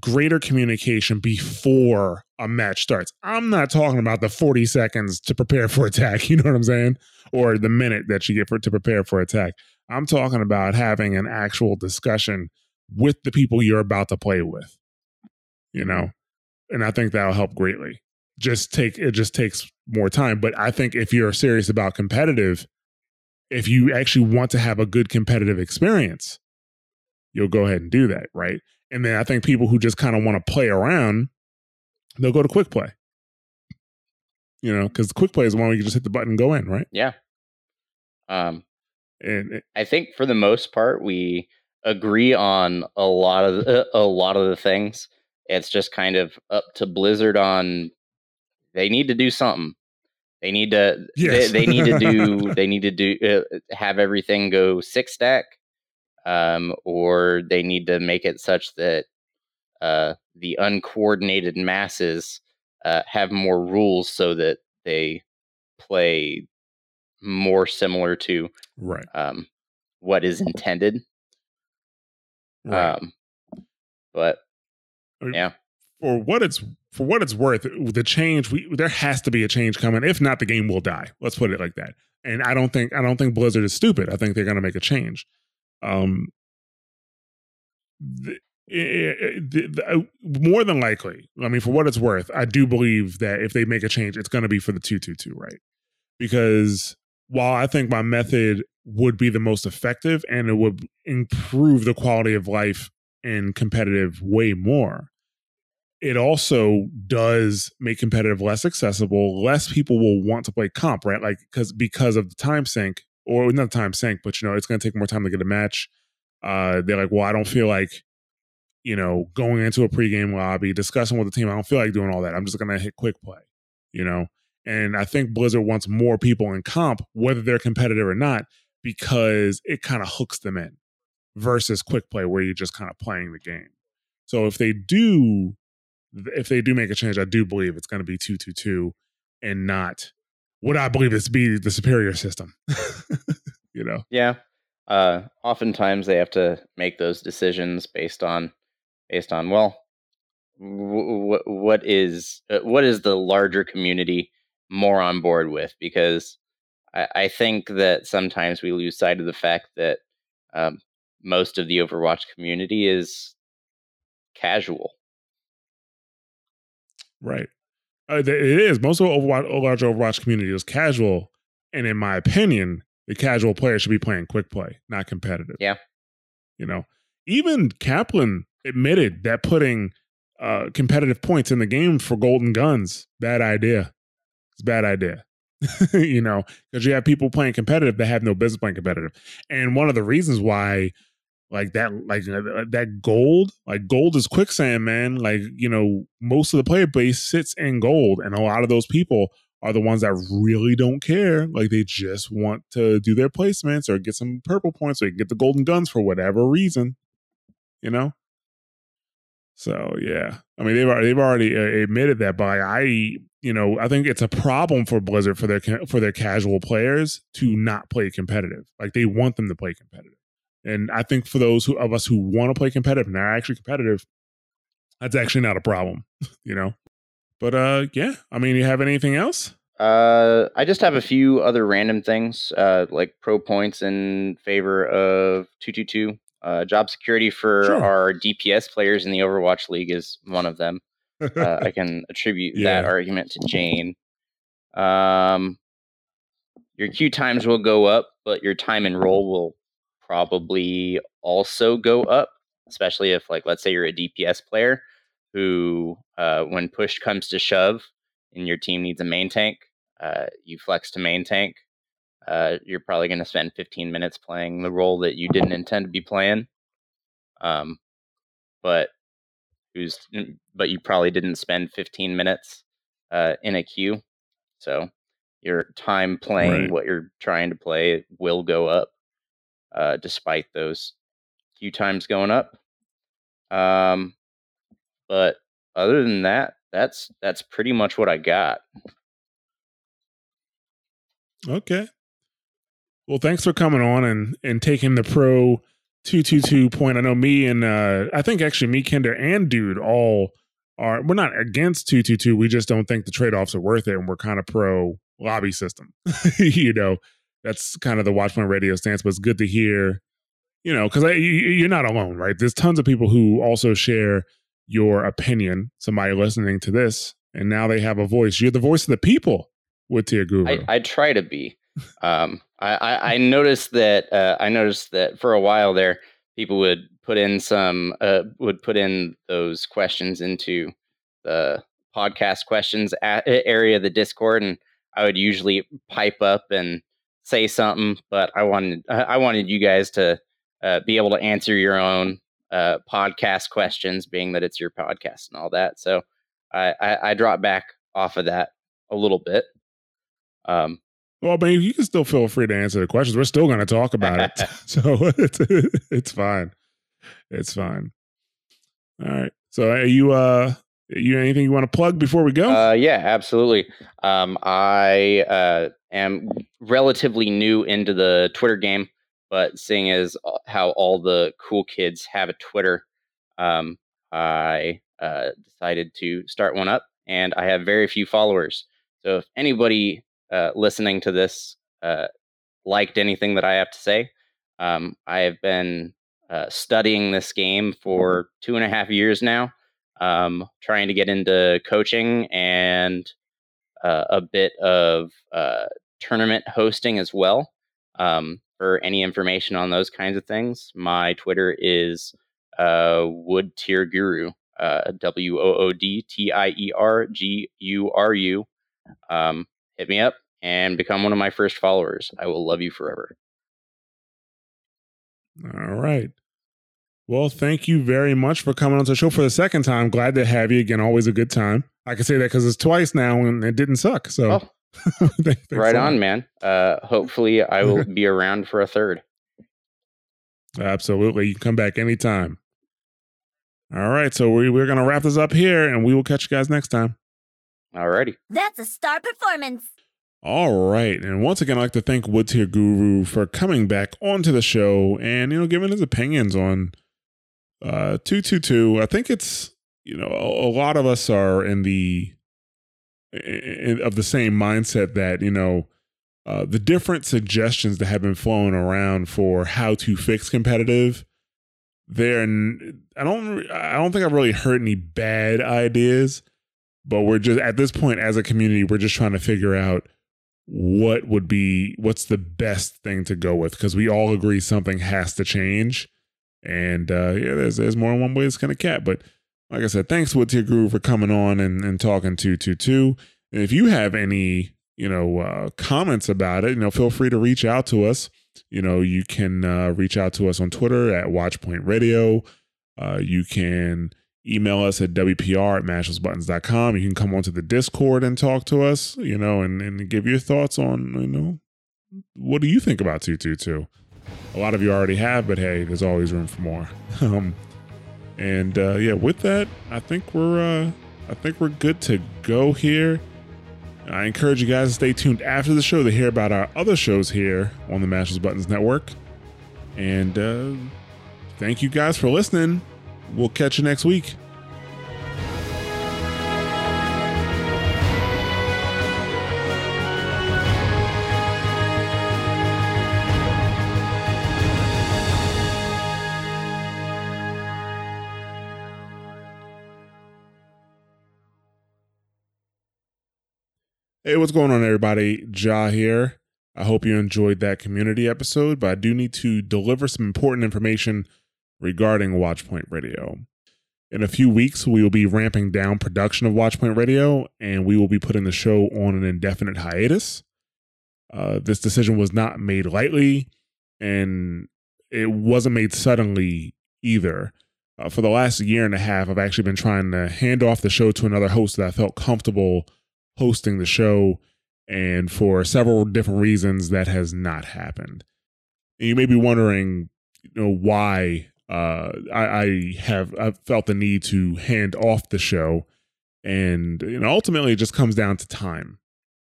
greater communication before a match starts. I'm not talking about the 40 seconds to prepare for attack, you know what I'm saying? Or the minute that you get for to prepare for attack. I'm talking about having an actual discussion with the people you're about to play with. You know? And I think that'll help greatly. Just take it just takes more time, but I think if you're serious about competitive if you actually want to have a good competitive experience, you'll go ahead and do that, right? And then I think people who just kind of want to play around, they'll go to quick play. You know, because quick play is one where you just hit the button and go in, right? Yeah. Um, And it- I think for the most part we agree on a lot of the, a lot of the things. It's just kind of up to Blizzard on they need to do something. They need to Yes. they, they need to do they need to do uh, have everything go six stack um or they need to make it such that uh the uncoordinated masses uh have more rules so that they play more similar to right, um, what is intended. right. Um, but I mean, yeah. For what it's for what it's worth, the change we there has to be a change coming. If not, the game will die. Let's put it like that. And I don't think I don't think Blizzard is stupid. I think they're going to make a change. Um, the, eh, eh, the, the, uh, more than likely, I mean, for what it's worth, I do believe that if they make a change, it's going to be for the two two two, right? Because while I think my method would be the most effective and it would improve the quality of life in competitive way more, it also does make competitive less accessible. Less people will want to play comp, right? Like because because of the time sink, or not time sink, but you know, it's going to take more time to get a match. Uh, they're like, well, I don't feel like, you know, going into a pregame lobby, discussing with the team. I don't feel like doing all that. I'm just going to hit quick play, you know. And I think Blizzard wants more people in comp, whether they're competitive or not, because it kind of hooks them in versus quick play where you're just kind of playing the game. So if they do if they do make a change, I do believe it's going to be two two two, and not what I believe is to be the superior system. you know, Yeah. Uh, oftentimes they have to make those decisions based on based on well, w- w- what is uh, what is the larger community more on board with? Because I, I think that sometimes we lose sight of the fact that um, most of the Overwatch community is casual. Right. Uh, it is. Most of the Overwatch, large Overwatch community is casual. And in my opinion, the casual player should be playing quick play, not competitive. Yeah. You know, even Kaplan admitted that putting uh, competitive points in the game for golden guns, bad idea. It's a bad idea. you know, because you have people playing competitive that have no business playing competitive. And one of the reasons why like that like uh, that gold like gold is quicksand man. Like you know most of the player base sits in gold and a lot of those people are the ones that really don't care. Like they just want to do their placements or get some purple points or they can get the golden guns for whatever reason you know? So yeah. I mean they've already, they've already uh, admitted that but i you know i think it's a problem for blizzard for their for their casual players to not play competitive. Like they want them to play competitive and I think for those who, of us who want to play competitive and are actually competitive, that's actually not a problem, you know. But uh, yeah, I mean, you have anything else? Uh, I just have a few other random things, uh, like pro points in favor of two two two. Uh, job security for Sure. our DPS players in the Overwatch League is one of them. Uh, I can attribute that argument to Jane. Um, your queue times will go up, but your time and role will probably also go up, especially if, like, let's say you're a DPS player who, uh, when push comes to shove and your team needs a main tank, uh, you flex to main tank. Uh, you're probably going to spend 15 minutes playing the role that you didn't intend to be playing. Um, but who's but you probably didn't spend 15 minutes uh, in a queue, so your time playing Right. what you're trying to play will go up, uh, despite those queue times going up. Um, but other than that, that's that's pretty much what I got. Okay. Well, thanks for coming on and and taking the pro two two two point. I know me and uh I think actually me, Kender, and Dude all are. We're not against two two two. We just don't think the trade offs are worth it, and we're kind of pro lobby system. you know, that's kind of the Watchpoint Radio stance. But it's good to hear. You know, because you're not alone, right? There's tons of people who also share your opinion. Somebody listening to this, and now they have a voice. You're the voice of the people with Tier Guru. I, I try to be. Um, I, I, I noticed that uh, I noticed that for a while there, people would put in some uh, would put in those questions into the podcast questions area of the Discord, and I would usually pipe up and say something. But I wanted I wanted you guys to uh, be able to answer your own uh, podcast questions, being that it's your podcast and all that. So I, I, I dropped back off of that a little bit. Um, Well, I mean, you can still feel free to answer the questions. We're still going to talk about it, so it's it's fine. It's fine. All right. So, are you uh, you anything you want to plug before we go? Uh, yeah, absolutely. Um, I uh, am relatively new into the Twitter game, but seeing as how all the cool kids have a Twitter, um, I uh, decided to start one up, and I have very few followers. So if anybody uh, listening to this uh, liked anything that I have to say, um, I have been uh, studying this game for two and a half years now um, trying to get into coaching and uh, a bit of uh, tournament hosting as well. Um, for any information on those kinds of things, my Twitter is uh, Wood Tier Guru, uh, W O O D T I E R G U R U. Um, hit me up and become one of my first followers. I will love you forever. All right. Well, thank you very much for coming on the show for the second time. Glad to have you again. Always a good time. I can say that because it's twice now and it didn't suck. So, Oh, thanks right a lot. on, man. Uh, hopefully, I will be around for a third. Absolutely. You can come back anytime. All right. So, we, we're going to wrap this up here and we will catch you guys next time. Alrighty. That's a star performance. All right. And once again, I'd like to thank Wood Tier Guru for coming back onto the show and, you know, giving his opinions on uh 222. I think it's, you know, a, a lot of us are in the in, of the same mindset that, you know, uh, the different suggestions that have been flowing around for how to fix competitive, there, I don't, I don't think I've really heard any bad ideas, but we're just at this point as a community, we're just trying to figure out what would be what's the best thing to go with because we all agree something has to change. And uh, yeah, there's there's more than one way to skin a cat. But like I said, thanks Wood Tier Guru for coming on and, and talking to two two. And if you have any you know uh, comments about it, you know, feel free to reach out to us. You know, you can uh, reach out to us on Twitter at Watchpoint Radio. Uh, you can email us at WPR at mashthosebuttons.com. You can come onto the Discord and talk to us, you know, and, and give your thoughts on, you know, what do you think about 222? A lot of you already have, but hey, there's always room for more. um, and uh, yeah, with that, I think we're uh, I think we're good to go here. I encourage you guys to stay tuned after the show to hear about our other shows here on the Mash Those Buttons Network. And uh, thank you guys for listening. We'll catch you next week. What's going on, everybody? Ja here. I hope you enjoyed that community episode, but I do need to deliver some important information regarding Watchpoint Radio. In a few weeks, we will be ramping down production of Watchpoint Radio and we will be putting the show on an indefinite hiatus. Uh, this decision was not made lightly and it wasn't made suddenly either. Uh, for the last year and a half, I've actually been trying to hand off the show to another host that I felt comfortable hosting the show. And for several different reasons, that has not happened. And you may be wondering, you know, why uh, I, I have I felt the need to hand off the show, and you know ultimately it just comes down to time,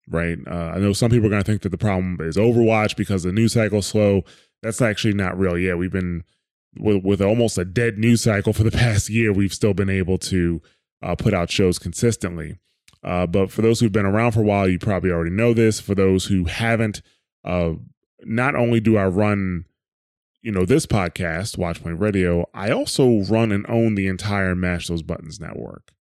right? Uh, I know some people are going to think that the problem is Overwatch because the news cycle slow. That's actually not real. Yeah, we've been with, with almost a dead news cycle for the past year. We've still been able to uh, put out shows consistently. Uh, but for those who've been around for a while, you probably already know this. For those who haven't, uh, not only do I run you know, this podcast, Watchpoint Radio, I also run and own the entire Mash Those Buttons network.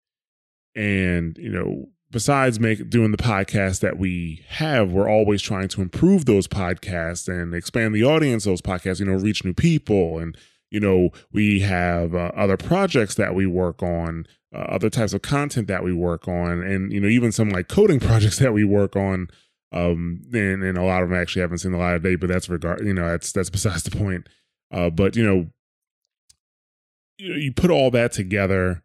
And, you know, besides make doing the podcast that we have, we're always trying to improve those podcasts and expand the audience of those podcasts, you know, reach new people. And, you know, we have uh, other projects that we work on, uh, other types of content that we work on, and, you know, even some like coding projects that we work on um, and, and a lot of them actually haven't seen the light of day, but that's regard, you know, that's, that's besides the point. Uh, but you know, you, put all that together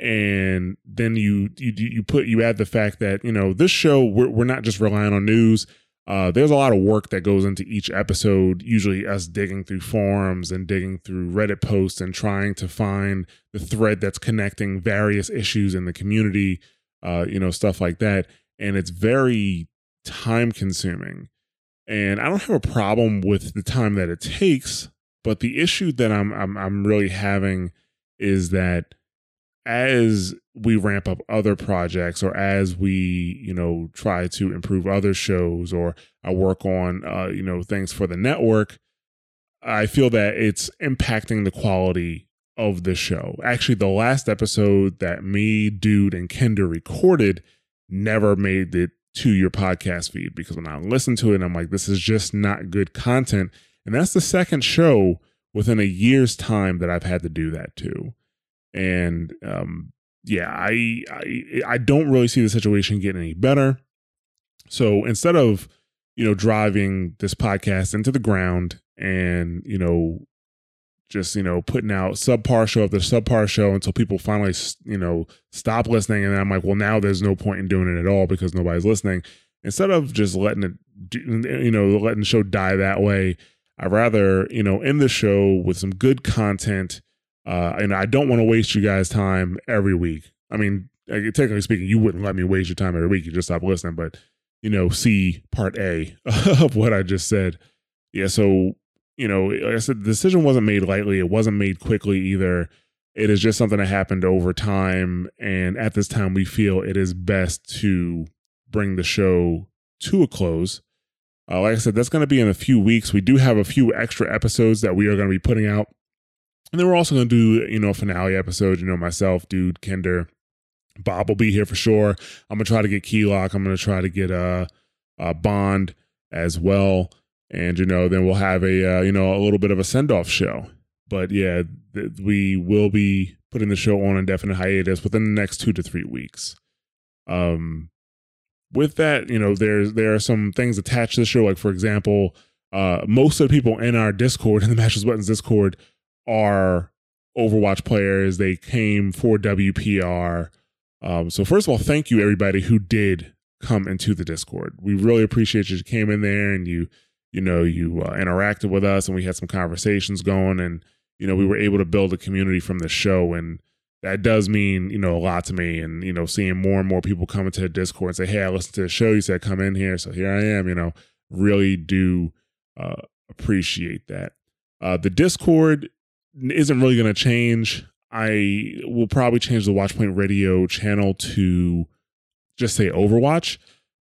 and then you, you, you put, you add the fact that, you know, this show, we're, we're not just relying on news. Uh, there's a lot of work that goes into each episode, usually us digging through forums and digging through Reddit posts and trying to find the thread that's connecting various issues in the community, uh, you know, stuff like that. And it's very time consuming. And I don't have a problem with the time that it takes, but the issue that I'm I'm I'm really having is that as we ramp up other projects or as we, you know, try to improve other shows or I work on uh, you know, things for the network, I feel that it's impacting the quality of the show. Actually, the last episode that me, Dude, and Kender recorded never made it to your podcast feed because when I listen to it, I'm like, this is just not good content. And that's the second show within a year's time that I've had to do that too. And um, yeah, I, I I don't really see the situation getting any better. So instead of you know driving this podcast into the ground and you know just you know putting out subpar show after subpar show until people finally you know stop listening and i'm like well now there's no point in doing it at all because nobody's listening instead of just letting it you know letting the show die that way i'd rather you know end the show with some good content uh and i don't want to waste you guys time every week i mean technically speaking you wouldn't let me waste your time every week you just stop listening but you know see part a of what i just said yeah so you know, like I said, the decision wasn't made lightly. It wasn't made quickly either. It is just something that happened over time. And at this time, we feel it is best to bring the show to a close. Uh, like I said, that's going to be in a few weeks. We do have a few extra episodes that we are going to be putting out. And then we're also going to do, you know, a finale episode, you know, myself, Dude, Kender, Bob will be here for sure. I'm gonna try to get Keylock. I'm gonna try to get uh, uh Bond as well, and you know then we'll have a uh, you know a little bit of a send off show. But yeah, th- we will be putting the show on indefinite hiatus within the next two to three weeks. Um, with that, you know, there's there are some things attached to the show. Like for example, uh, most of the people in our Discord in the Mash Those Buttons Discord are Overwatch players. They came for WPR. Um, so first of all, thank you everybody who did come into the Discord. We really appreciate you came in there and you, you know, you uh, interacted with us and we had some conversations going and you know we were able to build a community from the show and that does mean you know a lot to me and you know seeing more and more people come into the discord and say hey i listened to the show you said come in here so here i am you know really do uh, appreciate that uh, the discord isn't really going to change. I will probably change the watchpoint radio channel to just say overwatch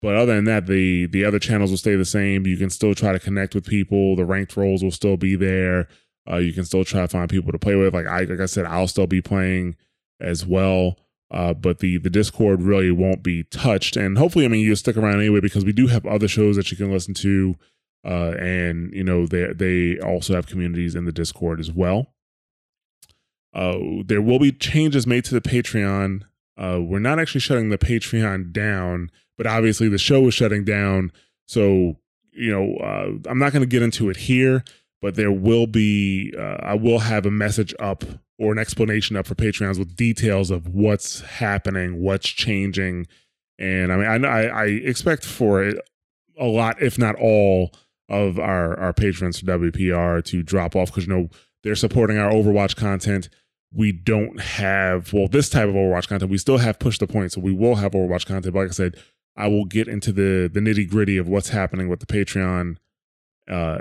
but other than that the the other channels will stay the same. You can still try to connect with people. The ranked roles will still be there. Uh, you can still try to find people to play with. Like I, like I said, I'll still be playing as well. Uh, but the the Discord really won't be touched, and hopefully, I mean, you'll stick around anyway because we do have other shows that you can listen to, uh, and you know they they also have communities in the Discord as well. Uh, there will be changes made to the Patreon. Uh, we're not actually shutting the Patreon down, but obviously the show is shutting down. So you know, uh, I'm not going to get into it here but there will be uh, I will have a message up or an explanation up for Patreons with details of what's happening, what's changing, and I mean I I, expect for it a lot, if not all, of our our patrons for WPR to drop off because you know they're supporting our Overwatch content. We don't have well this type of Overwatch content. We still have push the point, so we will have Overwatch content. But like I said, I will get into the the nitty gritty of what's happening with the Patreon uh,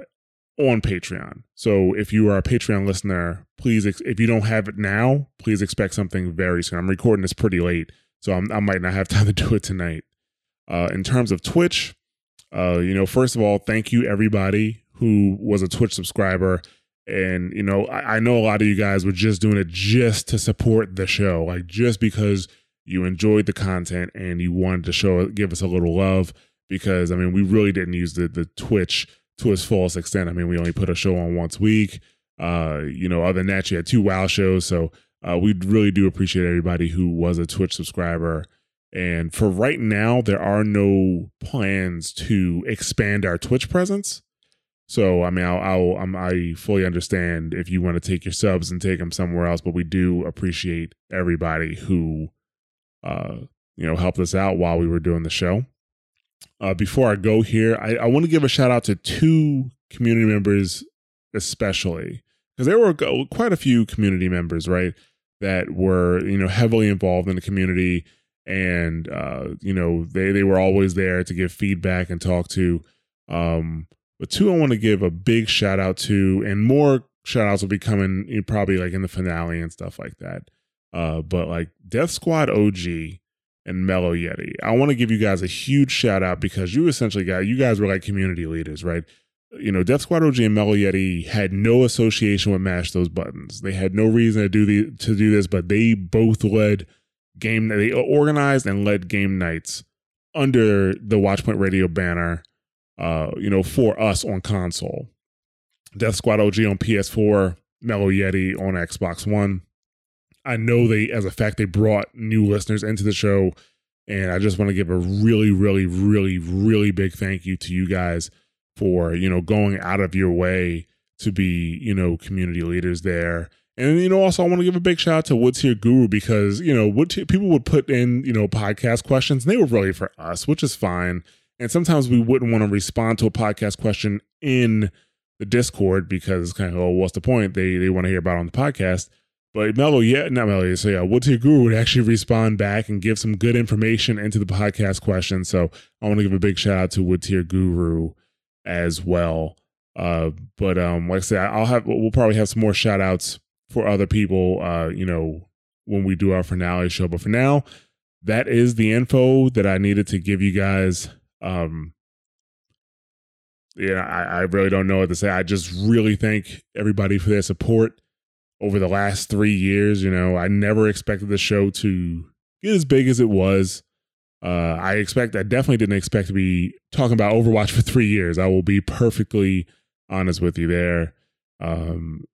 on Patreon. So if you are a Patreon listener, please, ex- if you don't have it now, please expect something very soon. I'm recording this pretty late, so I'm, i might not have time to do it tonight. Uh, in terms of Twitch, uh, you know, first of all, thank you everybody who was a Twitch subscriber. And, you know, I, I know a lot of you guys were just doing it just to support the show, like just because you enjoyed the content and you wanted to show, give us a little love. Because, I mean, we really didn't use the, the Twitch to its fullest extent. I mean, we only put a show on once a week. Uh, you know, other than that, you had two WoW shows. So uh, we really do appreciate everybody who was a Twitch subscriber. And for right now, there are no plans to expand our Twitch presence. So I mean, I'll, I'll i fully understand if you want to take your subs and take them somewhere else, but we do appreciate everybody who, uh, you know, helped us out while we were doing the show uh, before I go here, I, I want to give a shout out to two community members, especially because there were quite a few community members, right, that were you know heavily involved in the community, and uh, you know they they were always there to give feedback and talk to. Um, but two, I want to give a big shout out to, and more shout outs will be coming you know, probably like in the finale and stuff like that. Uh, but like Death Squad OG and Mellow Yeti. I want to give you guys a huge shout out because you essentially got you guys were like community leaders, right? You know, Death Squad OG and Mellow Yeti had no association with Mash Those Buttons. They had no reason to do the to do this, but they both led game. They organized and led game nights under the Watchpoint Radio banner. Uh, you know, for us on console. Death Squad OG on PS4, Mellow Yeti on Xbox One. I know they, as a fact, they brought new listeners into the show. And I just want to give a really, really, really, really big thank you to you guys for, you know, going out of your way to be, you know, community leaders there. And, you know, also I want to give a big shout out to Wood Tier Guru because, you know, Wood people would put in, you know, podcast questions and they were really for us, which is fine. And sometimes we wouldn't want to respond to a podcast question in the Discord because it's kind of, oh, what's the point? They they want to hear about on the podcast. But Mellow, yeah, not Mellow, so yeah, Wood Tier Guru would actually respond back and give some good information into the podcast question. So I want to give a big shout out to Wood Tier Guru as well. Uh, but um, like I said, I'll have we'll probably have some more shout outs for other people, uh, you know, when we do our finale show. But for now, that is the info that I needed to give you guys. Um, yeah, I, I really don't know what to say. I just really thank everybody for their support over the last three years. You know, I never expected the show to get as big as it was. Uh, I expect, I definitely didn't expect to be talking about Overwatch for three years. I will be perfectly honest with you there. Um,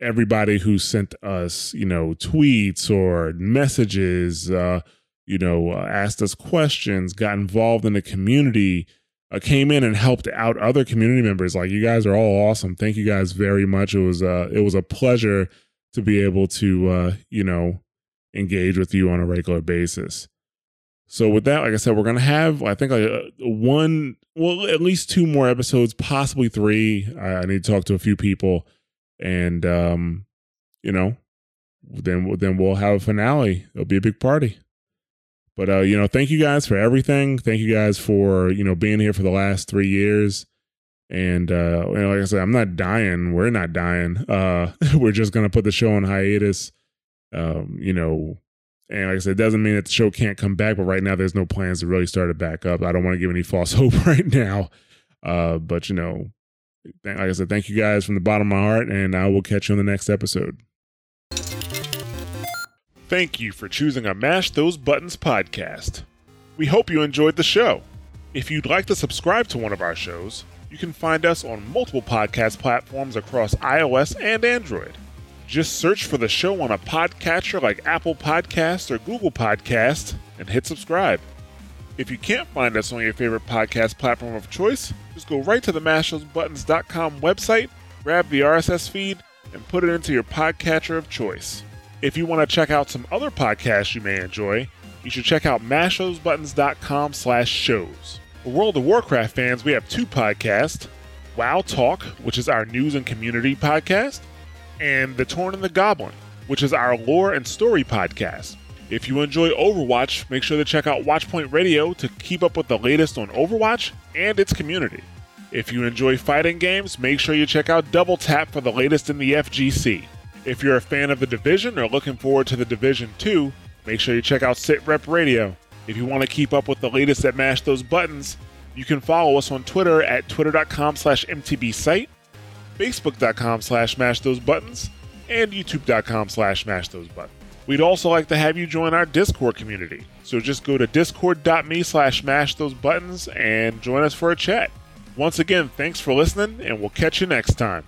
everybody who sent us, you know, tweets or messages, uh, you know, uh, asked us questions, got involved in the community, uh, came in and helped out other community members. Like you guys are all awesome. Thank you guys very much. It was uh, it was a pleasure to be able to, uh, you know, engage with you on a regular basis. So with that, like I said, we're gonna have I think like uh, one, well, at least two more episodes, possibly three. I, I need to talk to a few people, and um, you know, then then we'll have a finale. It'll be a big party. But uh, you know, thank you guys for everything. Thank you guys for you know being here for the last three years. And uh, you know, like I said, I'm not dying. We're not dying. Uh, we're just gonna put the show on hiatus. Um, you know, and like I said, it doesn't mean that the show can't come back, but right now there's no plans to really start it back up. I don't want to give any false hope right now. Uh, but you know, like I said, thank you guys from the bottom of my heart, and I will catch you on the next episode. Thank you for choosing a Mash Those Buttons podcast. We hope you enjoyed the show. If you'd like to subscribe to one of our shows, you can find us on multiple podcast platforms across iOS and Android. Just search for the show on a podcatcher like Apple Podcasts or Google Podcasts and hit subscribe. If you can't find us on your favorite podcast platform of choice, just go right to the mashthosebuttons.com website, grab the RSS feed, and put it into your podcatcher of choice. If you want to check out some other podcasts you may enjoy, you should check out mashthosebuttons.com slash shows. For World of Warcraft fans, we have two podcasts, WoW Talk, which is our news and community podcast, and The Torn and the Goblin, which is our lore and story podcast. If you enjoy Overwatch, make sure to check out Watchpoint Radio to keep up with the latest on Overwatch and its community. If you enjoy fighting games, make sure you check out Double Tap for the latest in the FGC. If you're a fan of the Division or looking forward to the Division 2, make sure you check out SitRep Radio. If you want to keep up with the latest at Mash Those Buttons, you can follow us on Twitter at twitter.com slash mtbsite, facebook.com slash mash those buttons, and youtube.com slash mash those buttons. We'd also like to have you join our Discord community. So just go to discord.me slash mash those buttons and join us for a chat. Once again, thanks for listening, and we'll catch you next time.